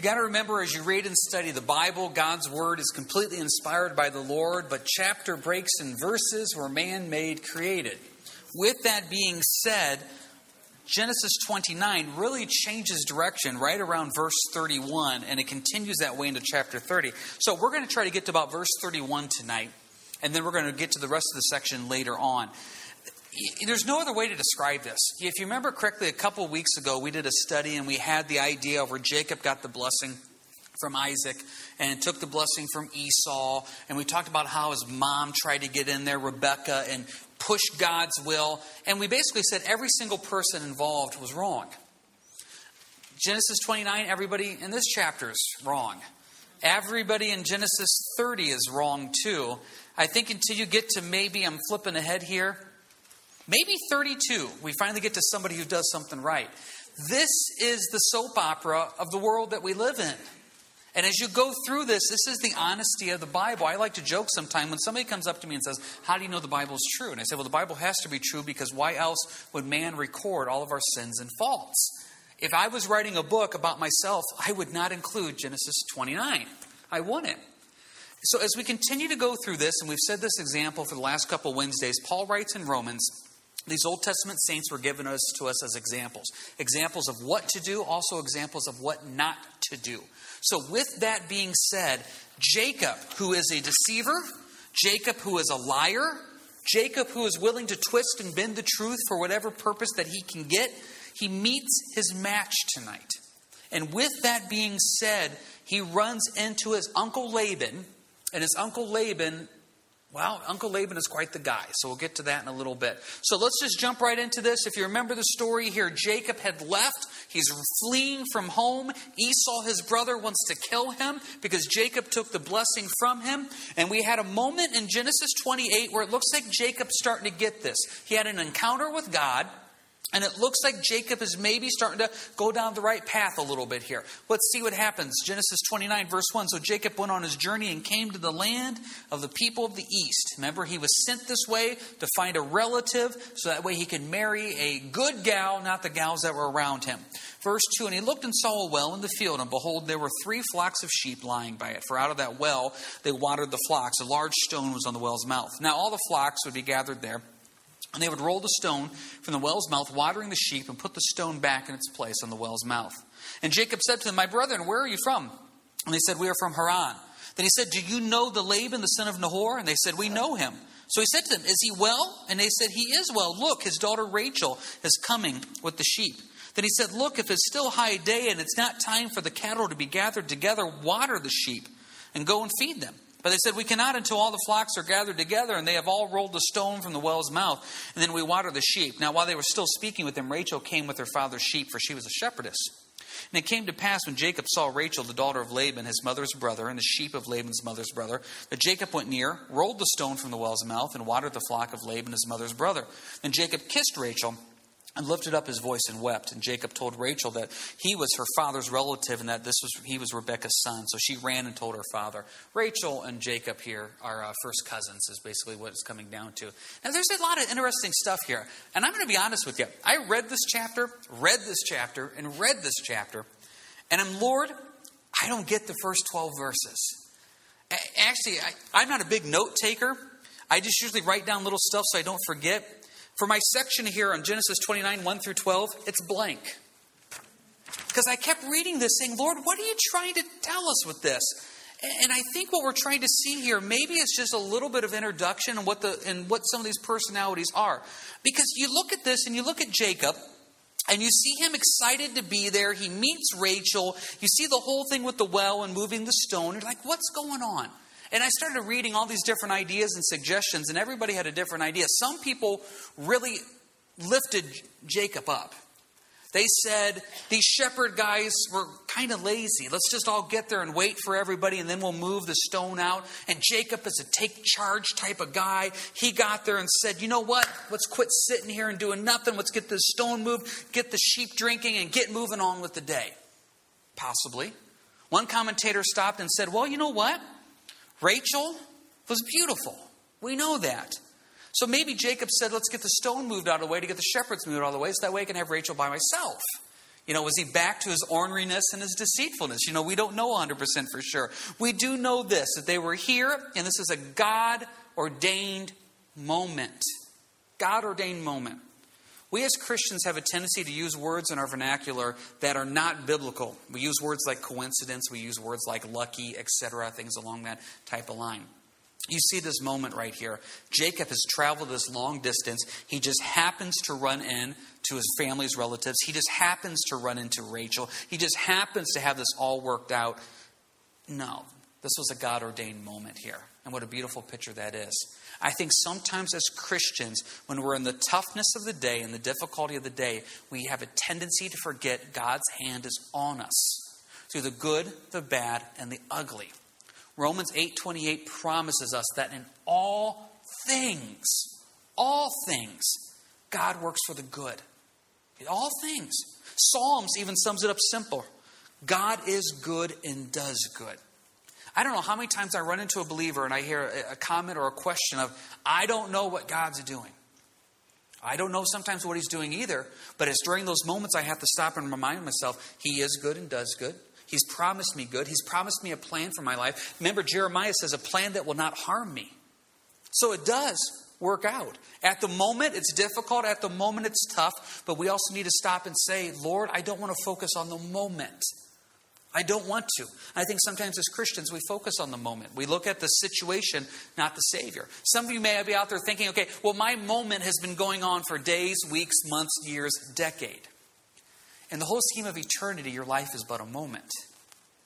You got to remember as you read and study the Bible, God's Word is completely inspired by the Lord, but chapter breaks and verses were man made created. With that being said, Genesis 29 really changes direction right around verse 31, and it continues that way into chapter 30. So we're going to try to get to about verse 31 tonight, and then we're going to get to the rest of the section later on. There's no other way to describe this. If you remember correctly, a couple of weeks ago, we did a study and we had the idea of where Jacob got the blessing from Isaac and took the blessing from Esau. And we talked about how his mom tried to get in there, Rebecca, and push God's will. And we basically said every single person involved was wrong. Genesis 29, everybody in this chapter is wrong. Everybody in Genesis 30 is wrong too. I think until you get to maybe, I'm flipping ahead here, maybe 32, we finally get to somebody who does something right. This is the soap opera of the world that we live in. And as you go through this, this is the honesty of the Bible. I like to joke sometimes when somebody comes up to me and says, How do you know the Bible is true? And I say, Well, the Bible has to be true because why else would man record all of our sins and faults? If I was writing a book about myself, I would not include Genesis 29. I wouldn't. So as we continue to go through this, and we've said this example for the last couple Wednesdays, Paul writes in Romans these Old Testament saints were given us to us as examples. Examples of what to do, also examples of what not to do. So, with that being said, Jacob, who is a deceiver, Jacob, who is a liar, Jacob, who is willing to twist and bend the truth for whatever purpose that he can get, he meets his match tonight. And with that being said, he runs into his uncle Laban, and his uncle Laban well, Uncle Laban is quite the guy, so we'll get to that in a little bit. So let's just jump right into this. If you remember the story here, Jacob had left. He's fleeing from home. Esau, his brother, wants to kill him because Jacob took the blessing from him. And we had a moment in Genesis 28 where it looks like Jacob's starting to get this. He had an encounter with God. And it looks like Jacob is maybe starting to go down the right path a little bit here. Let's see what happens. Genesis 29, verse 1. So Jacob went on his journey and came to the land of the people of the east. Remember, he was sent this way to find a relative so that way he could marry a good gal, not the gals that were around him. Verse 2 And he looked and saw a well in the field, and behold, there were three flocks of sheep lying by it. For out of that well they watered the flocks. A large stone was on the well's mouth. Now all the flocks would be gathered there and they would roll the stone from the well's mouth, watering the sheep, and put the stone back in its place on the well's mouth. And Jacob said to them, My brethren, where are you from? And they said, We are from Haran. Then he said, Do you know the Laban, the son of Nahor? And they said, We know him. So he said to them, Is he well? And they said, He is well. Look, his daughter Rachel is coming with the sheep. Then he said, Look, if it's still high day and it's not time for the cattle to be gathered together, water the sheep and go and feed them. But they said, We cannot until all the flocks are gathered together, and they have all rolled the stone from the well's mouth, and then we water the sheep. Now, while they were still speaking with them, Rachel came with her father's sheep, for she was a shepherdess. And it came to pass when Jacob saw Rachel, the daughter of Laban, his mother's brother, and the sheep of Laban's mother's brother, that Jacob went near, rolled the stone from the well's mouth, and watered the flock of Laban, his mother's brother. Then Jacob kissed Rachel and lifted up his voice and wept. And Jacob told Rachel that he was her father's relative and that this was he was Rebekah's son. So she ran and told her father. Rachel and Jacob here are uh, first cousins, is basically what it's coming down to. Now, there's a lot of interesting stuff here. And I'm going to be honest with you. I read this chapter, read this chapter, and read this chapter. And I'm, Lord, I don't get the first 12 verses. Actually, I, I'm not a big note taker. I just usually write down little stuff so I don't forget. For my section here on Genesis 29, 1 through 12, it's blank. Because I kept reading this saying, Lord, what are you trying to tell us with this? And I think what we're trying to see here, maybe it's just a little bit of introduction and what the and what some of these personalities are. Because you look at this and you look at Jacob, and you see him excited to be there. He meets Rachel. You see the whole thing with the well and moving the stone. You're like, what's going on? And I started reading all these different ideas and suggestions, and everybody had a different idea. Some people really lifted Jacob up. They said these shepherd guys were kind of lazy. Let's just all get there and wait for everybody, and then we'll move the stone out. And Jacob is a take charge type of guy. He got there and said, You know what? Let's quit sitting here and doing nothing. Let's get this stone moved, get the sheep drinking, and get moving on with the day. Possibly. One commentator stopped and said, Well, you know what? Rachel was beautiful. We know that. So maybe Jacob said, let's get the stone moved out of the way to get the shepherds moved out of the way so that way I can have Rachel by myself. You know, was he back to his orneriness and his deceitfulness? You know, we don't know 100% for sure. We do know this that they were here, and this is a God ordained moment. God ordained moment. We as Christians have a tendency to use words in our vernacular that are not biblical. We use words like coincidence, we use words like lucky, etc., things along that type of line. You see this moment right here. Jacob has traveled this long distance. He just happens to run in to his family's relatives. He just happens to run into Rachel. He just happens to have this all worked out. No, this was a God ordained moment here. And what a beautiful picture that is. I think sometimes as Christians, when we're in the toughness of the day and the difficulty of the day, we have a tendency to forget God's hand is on us through the good, the bad, and the ugly. Romans 8:28 promises us that in all things, all things, God works for the good. In all things. Psalms even sums it up simple. God is good and does good. I don't know how many times I run into a believer and I hear a comment or a question of, I don't know what God's doing. I don't know sometimes what He's doing either, but it's during those moments I have to stop and remind myself, He is good and does good. He's promised me good. He's promised me a plan for my life. Remember, Jeremiah says, a plan that will not harm me. So it does work out. At the moment, it's difficult. At the moment, it's tough. But we also need to stop and say, Lord, I don't want to focus on the moment. I don't want to. I think sometimes as Christians, we focus on the moment. We look at the situation, not the Savior. Some of you may be out there thinking, okay, well, my moment has been going on for days, weeks, months, years, decade. In the whole scheme of eternity, your life is but a moment.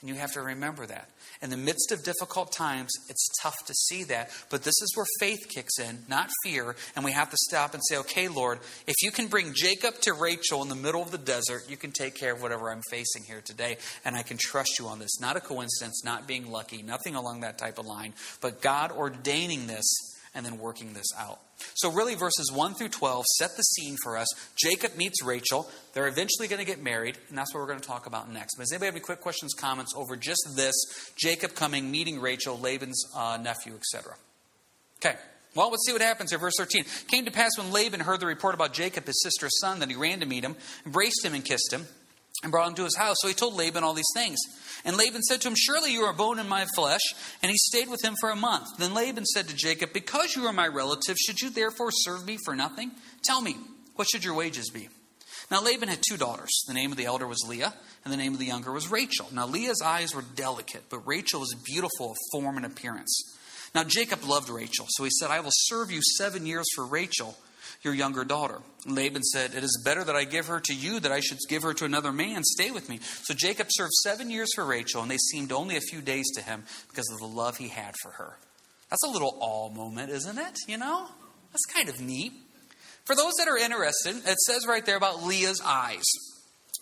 And you have to remember that. In the midst of difficult times, it's tough to see that. But this is where faith kicks in, not fear. And we have to stop and say, okay, Lord, if you can bring Jacob to Rachel in the middle of the desert, you can take care of whatever I'm facing here today. And I can trust you on this. Not a coincidence, not being lucky, nothing along that type of line, but God ordaining this and then working this out. So, really, verses 1 through 12 set the scene for us. Jacob meets Rachel. They're eventually going to get married, and that's what we're going to talk about next. But does anybody have any quick questions, comments over just this Jacob coming, meeting Rachel, Laban's uh, nephew, etc.? Okay. Well, let's see what happens here. Verse 13. Came to pass when Laban heard the report about Jacob, his sister's son, that he ran to meet him, embraced him, and kissed him, and brought him to his house. So he told Laban all these things. And Laban said to him, Surely you are bone in my flesh. And he stayed with him for a month. Then Laban said to Jacob, Because you are my relative, should you therefore serve me for nothing? Tell me, what should your wages be? Now Laban had two daughters. The name of the elder was Leah, and the name of the younger was Rachel. Now Leah's eyes were delicate, but Rachel was beautiful of form and appearance. Now Jacob loved Rachel, so he said, I will serve you seven years for Rachel your younger daughter. Laban said, It is better that I give her to you that I should give her to another man. Stay with me. So Jacob served seven years for Rachel, and they seemed only a few days to him because of the love he had for her. That's a little all moment, isn't it? You know? That's kind of neat. For those that are interested, it says right there about Leah's eyes.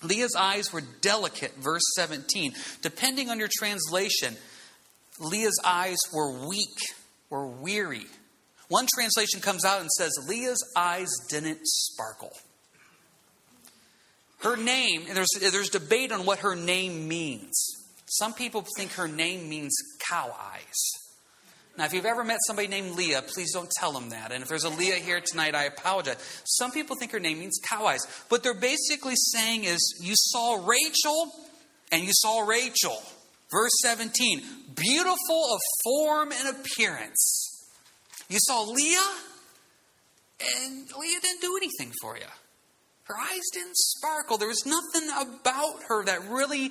Leah's eyes were delicate, verse 17. Depending on your translation, Leah's eyes were weak, were weary. One translation comes out and says, Leah's eyes didn't sparkle. Her name, there's, there's debate on what her name means. Some people think her name means cow eyes. Now, if you've ever met somebody named Leah, please don't tell them that. And if there's a Leah here tonight, I apologize. Some people think her name means cow eyes. What they're basically saying is, you saw Rachel and you saw Rachel. Verse 17, beautiful of form and appearance. You saw Leah, and Leah didn't do anything for you. Her eyes didn't sparkle. There was nothing about her that really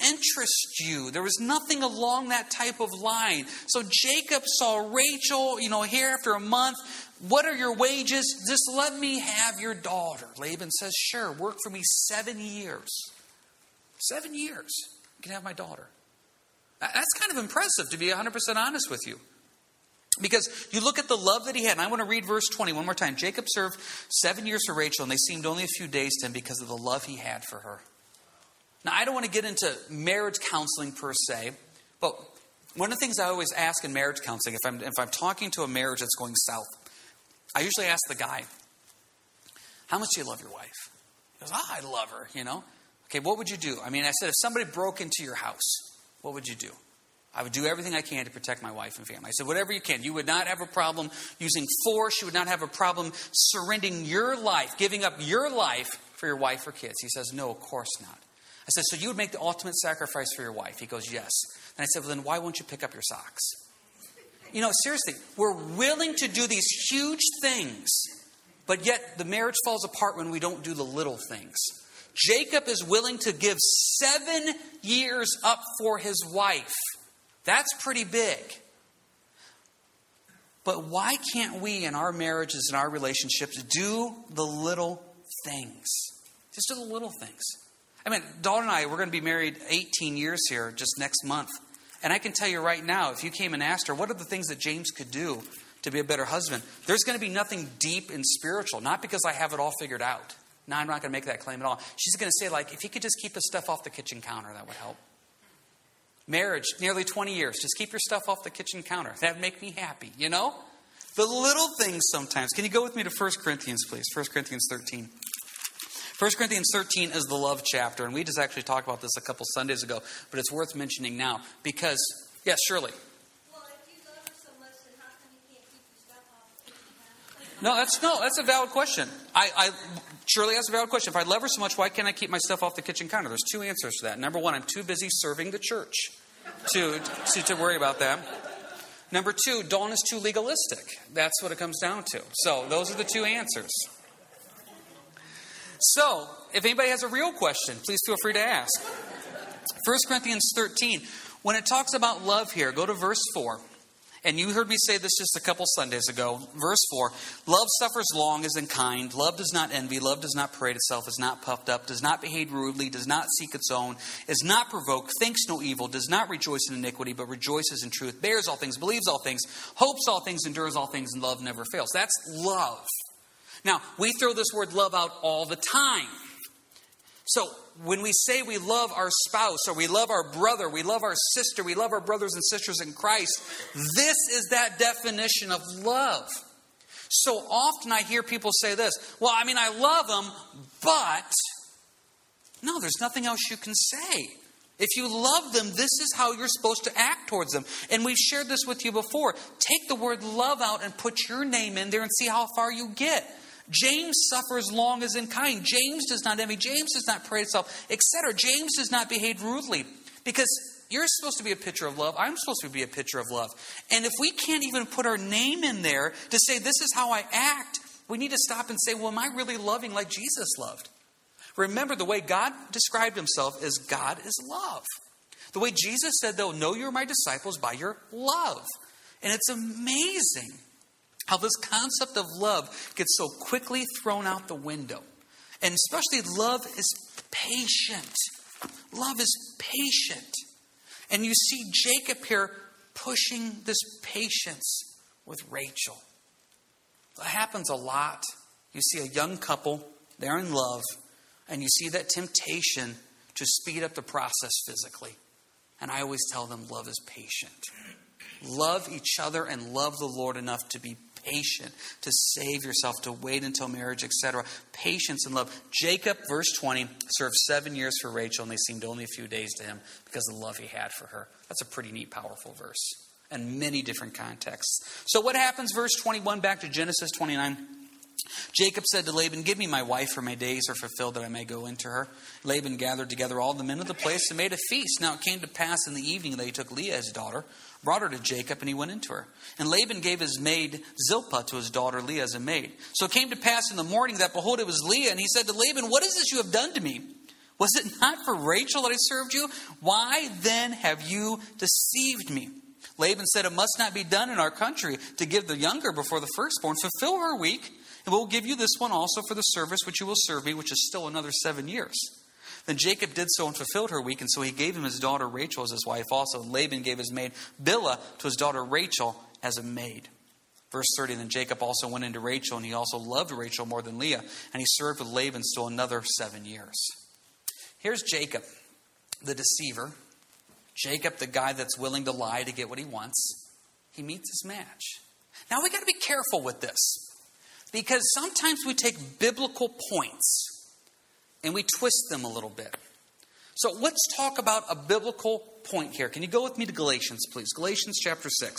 interested you. There was nothing along that type of line. So Jacob saw Rachel, you know, here after a month. What are your wages? Just let me have your daughter. Laban says, Sure, work for me seven years. Seven years. You can have my daughter. That's kind of impressive, to be 100% honest with you. Because you look at the love that he had, and I want to read verse 20 one more time. Jacob served seven years for Rachel, and they seemed only a few days to him because of the love he had for her. Now, I don't want to get into marriage counseling per se, but one of the things I always ask in marriage counseling, if I'm, if I'm talking to a marriage that's going south, I usually ask the guy, How much do you love your wife? He goes, Ah, I love her, you know. Okay, what would you do? I mean, I said, if somebody broke into your house, what would you do? I would do everything I can to protect my wife and family. I said, whatever you can. You would not have a problem using force. You would not have a problem surrendering your life, giving up your life for your wife or kids? He says, No, of course not. I said, So you would make the ultimate sacrifice for your wife? He goes, Yes. And I said, Well, then why won't you pick up your socks? You know, seriously, we're willing to do these huge things, but yet the marriage falls apart when we don't do the little things. Jacob is willing to give seven years up for his wife. That's pretty big. But why can't we in our marriages and our relationships do the little things? Just do the little things. I mean, Dawn and I, we're going to be married 18 years here just next month. And I can tell you right now, if you came and asked her, what are the things that James could do to be a better husband? There's going to be nothing deep and spiritual, not because I have it all figured out. No, I'm not going to make that claim at all. She's going to say, like, if he could just keep his stuff off the kitchen counter, that would help. Marriage, nearly 20 years. Just keep your stuff off the kitchen counter. That'd make me happy, you know? The little things sometimes. Can you go with me to 1 Corinthians, please? 1 Corinthians 13. 1 Corinthians 13 is the love chapter, and we just actually talked about this a couple Sundays ago, but it's worth mentioning now because, yes, Shirley. No, that's no, that's a valid question. I, I surely that's a valid question. If I love her so much, why can't I keep my stuff off the kitchen counter? There's two answers to that. Number one, I'm too busy serving the church to to, to worry about that. Number two, Dawn is too legalistic. That's what it comes down to. So those are the two answers. So, if anybody has a real question, please feel free to ask. 1 Corinthians 13, when it talks about love here, go to verse 4. And you heard me say this just a couple Sundays ago. Verse 4 Love suffers long, is kind. Love does not envy. Love does not parade itself, is not puffed up, does not behave rudely, does not seek its own, is not provoked, thinks no evil, does not rejoice in iniquity, but rejoices in truth, bears all things, believes all things, hopes all things, endures all things, and love never fails. That's love. Now, we throw this word love out all the time. So, when we say we love our spouse or we love our brother, we love our sister, we love our brothers and sisters in Christ, this is that definition of love. So often I hear people say this well, I mean, I love them, but no, there's nothing else you can say. If you love them, this is how you're supposed to act towards them. And we've shared this with you before. Take the word love out and put your name in there and see how far you get. James suffers long as in kind. James does not envy. James does not parade himself, etc. James does not behave rudely because you're supposed to be a picture of love. I'm supposed to be a picture of love. And if we can't even put our name in there to say, this is how I act, we need to stop and say, well, am I really loving like Jesus loved? Remember, the way God described himself is God is love. The way Jesus said, they'll know you're my disciples by your love. And it's amazing how this concept of love gets so quickly thrown out the window. And especially, love is patient. Love is patient. And you see Jacob here pushing this patience with Rachel. That happens a lot. You see a young couple, they're in love, and you see that temptation to speed up the process physically. And I always tell them love is patient. Love each other and love the Lord enough to be patient, to save yourself, to wait until marriage, etc. Patience and love. Jacob, verse 20, served seven years for Rachel, and they seemed only a few days to him because of the love he had for her. That's a pretty neat, powerful verse. And many different contexts. So, what happens, verse 21, back to Genesis 29? Jacob said to Laban, Give me my wife, for my days are fulfilled that I may go into her. Laban gathered together all the men of the place and made a feast. Now it came to pass in the evening that he took Leah his daughter, brought her to Jacob, and he went into her. And Laban gave his maid Zilpah to his daughter Leah as a maid. So it came to pass in the morning that, behold, it was Leah, and he said to Laban, What is this you have done to me? Was it not for Rachel that I served you? Why then have you deceived me? Laban said, It must not be done in our country to give the younger before the firstborn. Fulfill her week, and we'll give you this one also for the service which you will serve me, which is still another seven years. Then Jacob did so and fulfilled her week, and so he gave him his daughter Rachel as his wife also. And Laban gave his maid Bilhah to his daughter Rachel as a maid. Verse 30 Then Jacob also went into Rachel, and he also loved Rachel more than Leah, and he served with Laban still another seven years. Here's Jacob, the deceiver. Jacob, the guy that's willing to lie to get what he wants. He meets his match. Now we got to be careful with this because sometimes we take biblical points and we twist them a little bit. So let's talk about a biblical point here. Can you go with me to Galatians, please? Galatians chapter 6.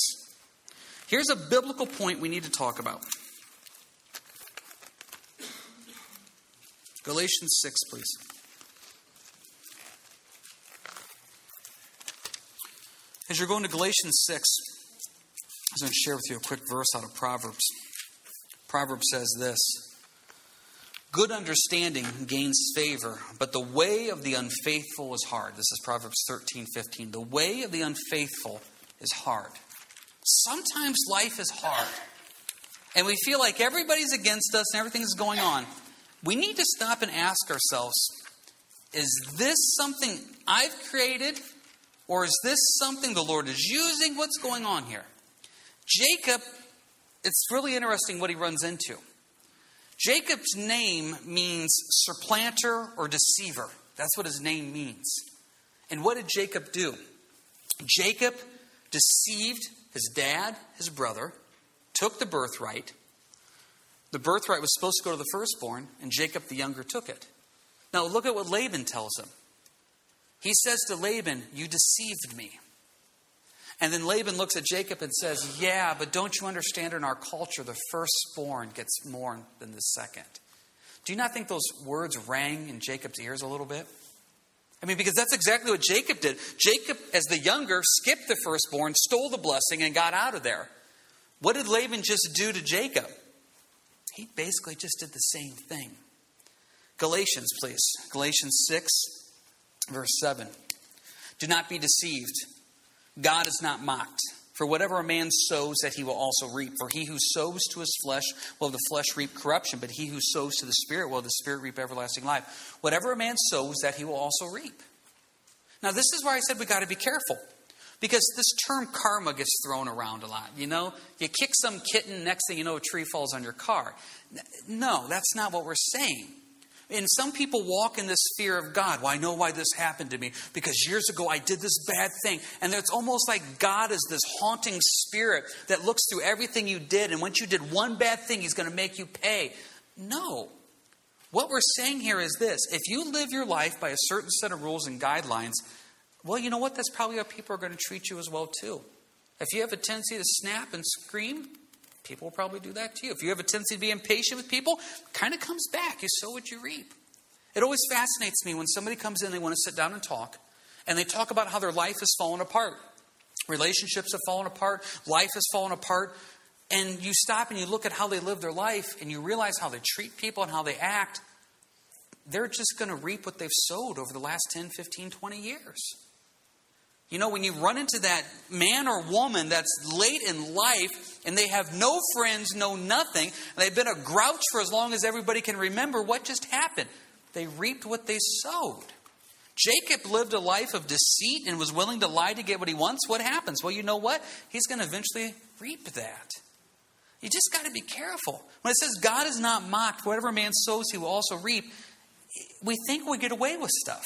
Here's a biblical point we need to talk about. Galatians 6, please. As you're going to Galatians 6, I was going to share with you a quick verse out of Proverbs. Proverbs says this Good understanding gains favor, but the way of the unfaithful is hard. This is Proverbs 13, 15. The way of the unfaithful is hard. Sometimes life is hard, and we feel like everybody's against us and everything's going on. We need to stop and ask ourselves is this something I've created, or is this something the Lord is using? What's going on here? Jacob, it's really interesting what he runs into. Jacob's name means supplanter or deceiver. That's what his name means. And what did Jacob do? Jacob deceived his dad, his brother, took the birthright. The birthright was supposed to go to the firstborn, and Jacob the younger took it. Now look at what Laban tells him. He says to Laban, You deceived me. And then Laban looks at Jacob and says, Yeah, but don't you understand in our culture, the firstborn gets more than the second. Do you not think those words rang in Jacob's ears a little bit? I mean, because that's exactly what Jacob did. Jacob, as the younger, skipped the firstborn, stole the blessing, and got out of there. What did Laban just do to Jacob? He basically just did the same thing. Galatians, please. Galatians 6, verse 7. Do not be deceived. God is not mocked. For whatever a man sows, that he will also reap. For he who sows to his flesh will the flesh reap corruption, but he who sows to the Spirit will the Spirit reap everlasting life. Whatever a man sows, that he will also reap. Now, this is why I said we got to be careful. Because this term karma gets thrown around a lot. You know, you kick some kitten, next thing you know, a tree falls on your car. No, that's not what we're saying. And some people walk in this fear of God. Well, I know why this happened to me because years ago I did this bad thing. And it's almost like God is this haunting spirit that looks through everything you did. And once you did one bad thing, He's going to make you pay. No. What we're saying here is this if you live your life by a certain set of rules and guidelines, well, you know what? That's probably how people are going to treat you as well, too. If you have a tendency to snap and scream, people will probably do that to you. If you have a tendency to be impatient with people, kind of comes back. You sow what you reap. It always fascinates me when somebody comes in, they want to sit down and talk, and they talk about how their life has fallen apart. Relationships have fallen apart, life has fallen apart, and you stop and you look at how they live their life, and you realize how they treat people and how they act. They're just going to reap what they've sowed over the last 10, 15, 20 years. You know, when you run into that man or woman that's late in life and they have no friends, no nothing, they've been a grouch for as long as everybody can remember, what just happened? They reaped what they sowed. Jacob lived a life of deceit and was willing to lie to get what he wants. What happens? Well, you know what? He's going to eventually reap that. You just got to be careful. When it says God is not mocked, whatever man sows, he will also reap, we think we get away with stuff.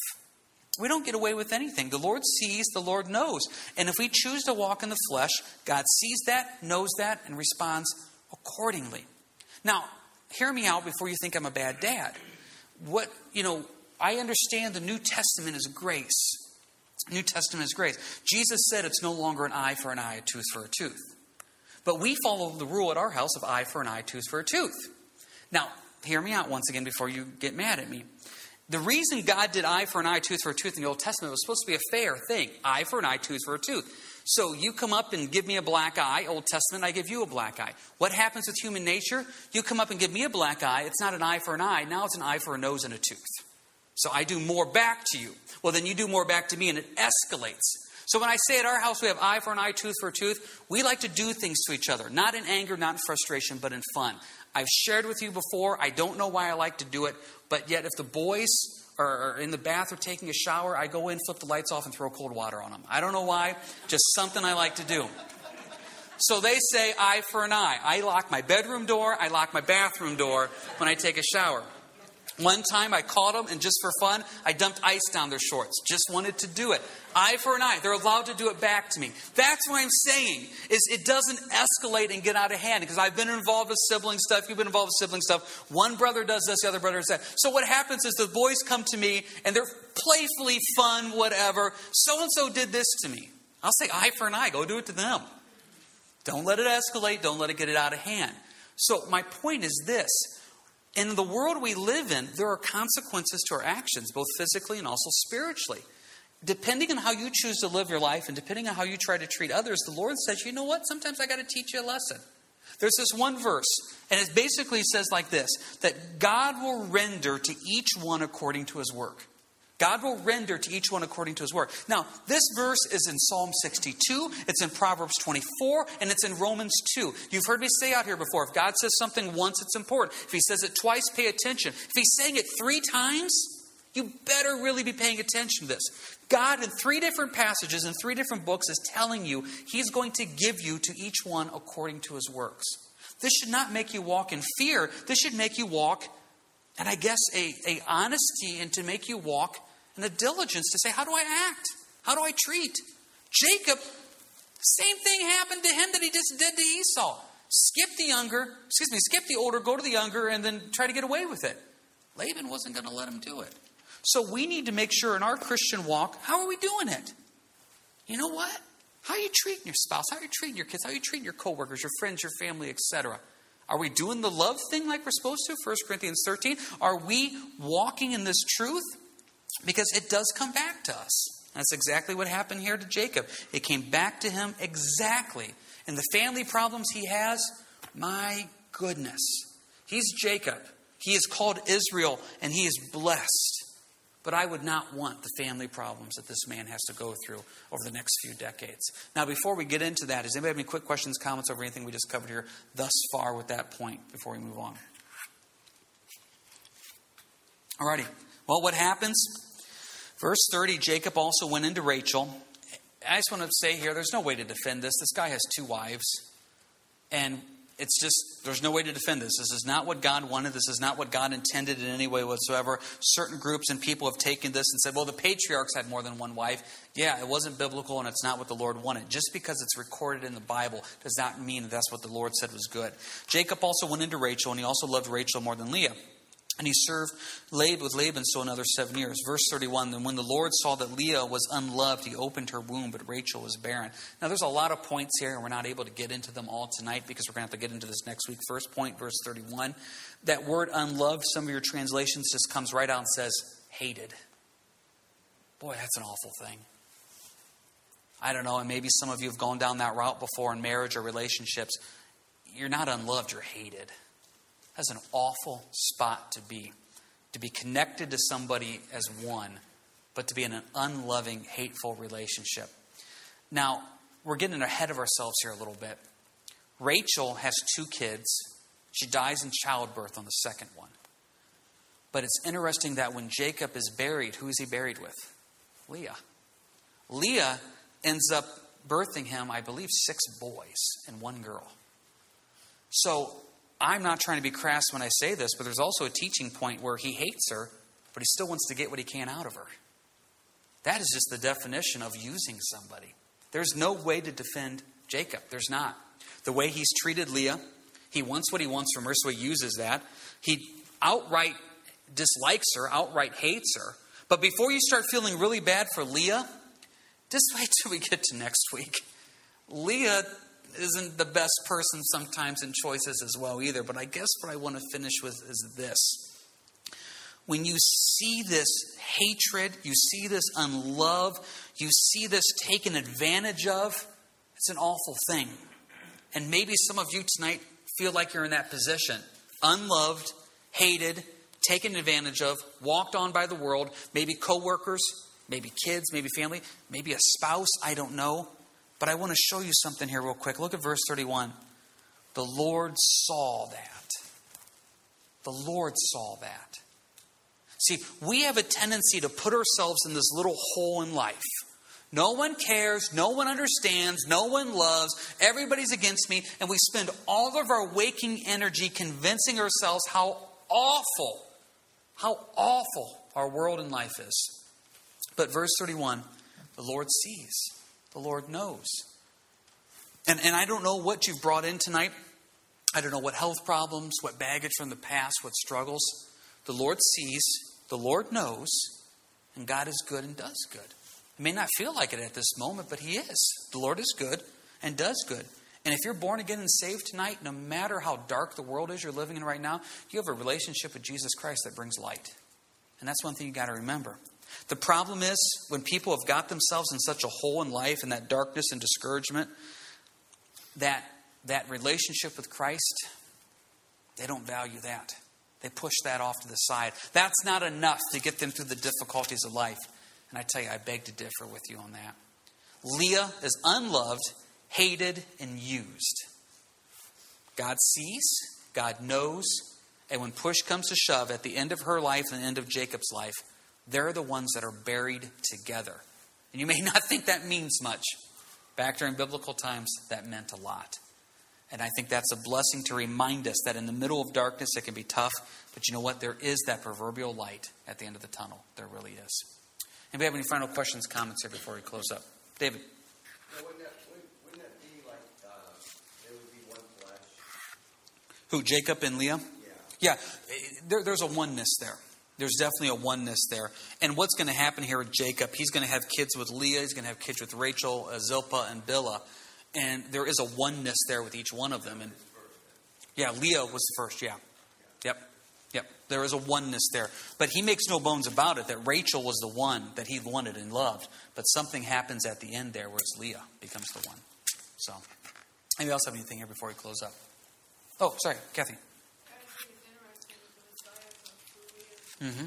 We don't get away with anything. The Lord sees, the Lord knows. And if we choose to walk in the flesh, God sees that, knows that, and responds accordingly. Now, hear me out before you think I'm a bad dad. What, you know, I understand the New Testament is grace. New Testament is grace. Jesus said it's no longer an eye for an eye, a tooth for a tooth. But we follow the rule at our house of eye for an eye, tooth for a tooth. Now, hear me out once again before you get mad at me. The reason God did eye for an eye, tooth for a tooth in the Old Testament was supposed to be a fair thing. Eye for an eye, tooth for a tooth. So you come up and give me a black eye, Old Testament, I give you a black eye. What happens with human nature? You come up and give me a black eye, it's not an eye for an eye, now it's an eye for a nose and a tooth. So I do more back to you. Well, then you do more back to me, and it escalates. So when I say at our house we have eye for an eye, tooth for a tooth, we like to do things to each other, not in anger, not in frustration, but in fun. I've shared with you before, I don't know why I like to do it, but yet if the boys are in the bath or taking a shower, I go in, flip the lights off, and throw cold water on them. I don't know why, just something I like to do. So they say eye for an eye. I lock my bedroom door, I lock my bathroom door when I take a shower. One time I caught them, and just for fun, I dumped ice down their shorts. Just wanted to do it. Eye for an eye. They're allowed to do it back to me. That's what I'm saying. Is it doesn't escalate and get out of hand because I've been involved with sibling stuff. You've been involved with sibling stuff. One brother does this, the other brother does that. So what happens is the boys come to me and they're playfully fun, whatever. So and so did this to me. I'll say eye for an eye. Go do it to them. Don't let it escalate. Don't let it get it out of hand. So my point is this In the world we live in, there are consequences to our actions, both physically and also spiritually. Depending on how you choose to live your life and depending on how you try to treat others, the Lord says, you know what? Sometimes I got to teach you a lesson. There's this one verse, and it basically says like this that God will render to each one according to his work. God will render to each one according to his work. Now, this verse is in Psalm 62, it's in Proverbs 24, and it's in Romans 2. You've heard me say out here before if God says something once, it's important. If he says it twice, pay attention. If he's saying it three times, you better really be paying attention to this. God, in three different passages, in three different books, is telling you he's going to give you to each one according to his works. This should not make you walk in fear. This should make you walk, and I guess a, a honesty and to make you walk and a diligence to say, how do I act? How do I treat? Jacob, same thing happened to him that he just did to Esau. Skip the younger, excuse me, skip the older, go to the younger, and then try to get away with it. Laban wasn't going to let him do it. So we need to make sure in our Christian walk, how are we doing it? You know what? How are you treating your spouse? How are you treating your kids? How are you treating your coworkers, your friends, your family, etc.? Are we doing the love thing like we're supposed to? 1 Corinthians 13. Are we walking in this truth? Because it does come back to us. That's exactly what happened here to Jacob. It came back to him exactly. And the family problems he has, my goodness. He's Jacob. He is called Israel, and he is blessed. But I would not want the family problems that this man has to go through over the next few decades. Now, before we get into that, does anybody have any quick questions, comments over anything we just covered here thus far with that point before we move on? Alrighty. Well, what happens? Verse 30 Jacob also went into Rachel. I just want to say here, there's no way to defend this. This guy has two wives. And it's just, there's no way to defend this. This is not what God wanted. This is not what God intended in any way whatsoever. Certain groups and people have taken this and said, well, the patriarchs had more than one wife. Yeah, it wasn't biblical and it's not what the Lord wanted. Just because it's recorded in the Bible does not mean that that's what the Lord said was good. Jacob also went into Rachel, and he also loved Rachel more than Leah. And he served with Laban so another seven years. Verse 31 Then when the Lord saw that Leah was unloved, he opened her womb, but Rachel was barren. Now there's a lot of points here, and we're not able to get into them all tonight because we're going to have to get into this next week. First point, verse 31. That word unloved, some of your translations just comes right out and says hated. Boy, that's an awful thing. I don't know, and maybe some of you have gone down that route before in marriage or relationships. You're not unloved, you're hated. That's an awful spot to be. To be connected to somebody as one, but to be in an unloving, hateful relationship. Now, we're getting ahead of ourselves here a little bit. Rachel has two kids. She dies in childbirth on the second one. But it's interesting that when Jacob is buried, who is he buried with? Leah. Leah ends up birthing him, I believe, six boys and one girl. So I'm not trying to be crass when I say this, but there's also a teaching point where he hates her, but he still wants to get what he can out of her. That is just the definition of using somebody. There's no way to defend Jacob. There's not. The way he's treated Leah, he wants what he wants from her, so he uses that. He outright dislikes her, outright hates her. But before you start feeling really bad for Leah, just wait till we get to next week. Leah isn't the best person sometimes in choices as well either. But I guess what I want to finish with is this. When you see this hatred, you see this unlove, you see this taken advantage of, it's an awful thing. And maybe some of you tonight feel like you're in that position unloved, hated, taken advantage of, walked on by the world, maybe coworkers, maybe kids, maybe family, maybe a spouse, I don't know. But I want to show you something here, real quick. Look at verse 31. The Lord saw that. The Lord saw that. See, we have a tendency to put ourselves in this little hole in life. No one cares, no one understands, no one loves, everybody's against me, and we spend all of our waking energy convincing ourselves how awful, how awful our world and life is. But verse 31 the Lord sees. The Lord knows. And, and I don't know what you've brought in tonight. I don't know what health problems, what baggage from the past, what struggles. The Lord sees, the Lord knows, and God is good and does good. It may not feel like it at this moment, but He is. The Lord is good and does good. And if you're born again and saved tonight, no matter how dark the world is you're living in right now, you have a relationship with Jesus Christ that brings light. And that's one thing you got to remember. The problem is when people have got themselves in such a hole in life and that darkness and discouragement, that that relationship with Christ, they don't value that. They push that off to the side. That's not enough to get them through the difficulties of life. And I tell you, I beg to differ with you on that. Leah is unloved, hated, and used. God sees, God knows, and when push comes to shove at the end of her life and the end of Jacob's life, they're the ones that are buried together. And you may not think that means much. Back during biblical times, that meant a lot. And I think that's a blessing to remind us that in the middle of darkness, it can be tough. But you know what? There is that proverbial light at the end of the tunnel. There really is. Anybody have any final questions, comments here before we close up? David. wouldn't, that, wouldn't, that, be like uh, would be one flesh? Who, Jacob and Leah? Yeah. Yeah, there, there's a oneness there. There's definitely a oneness there. And what's going to happen here with Jacob? He's going to have kids with Leah. He's going to have kids with Rachel, uh, Zilpah, and Bilhah. And there is a oneness there with each one of them. And yeah, Leah was the first. Yeah. Yep. Yep. There is a oneness there. But he makes no bones about it that Rachel was the one that he wanted and loved. But something happens at the end there where it's Leah becomes the one. So, anybody else have anything here before we close up? Oh, sorry, Kathy. Mm-hmm.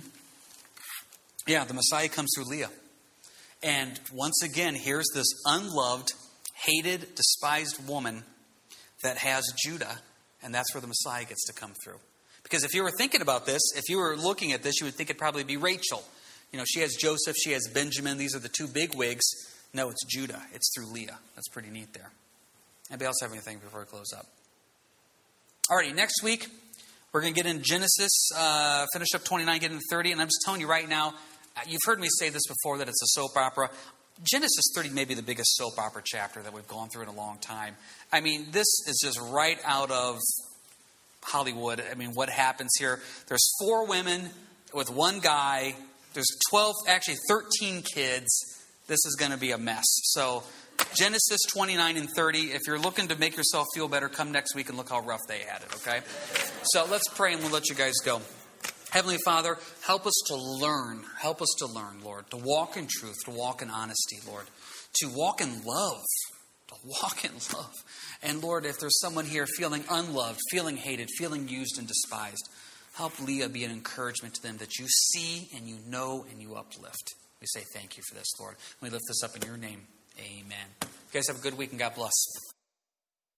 Yeah, the Messiah comes through Leah. And once again, here's this unloved, hated, despised woman that has Judah, and that's where the Messiah gets to come through. Because if you were thinking about this, if you were looking at this, you would think it'd probably be Rachel. You know, she has Joseph, she has Benjamin. These are the two big wigs. No, it's Judah. It's through Leah. That's pretty neat there. Anybody else have anything before we close up? Alrighty, next week we're going to get in Genesis, uh, finish up 29, get into 30. And I'm just telling you right now, you've heard me say this before that it's a soap opera. Genesis 30 may be the biggest soap opera chapter that we've gone through in a long time. I mean, this is just right out of Hollywood. I mean, what happens here? There's four women with one guy. There's 12, actually 13 kids. This is going to be a mess. So, Genesis 29 and 30. If you're looking to make yourself feel better, come next week and look how rough they had it, okay? So, let's pray and we'll let you guys go. Heavenly Father, help us to learn. Help us to learn, Lord, to walk in truth, to walk in honesty, Lord, to walk in love, to walk in love. And Lord, if there's someone here feeling unloved, feeling hated, feeling used and despised, help Leah be an encouragement to them that you see and you know and you uplift. We say thank you for this, Lord. We lift this up in your name. Amen. You guys have a good week and God bless.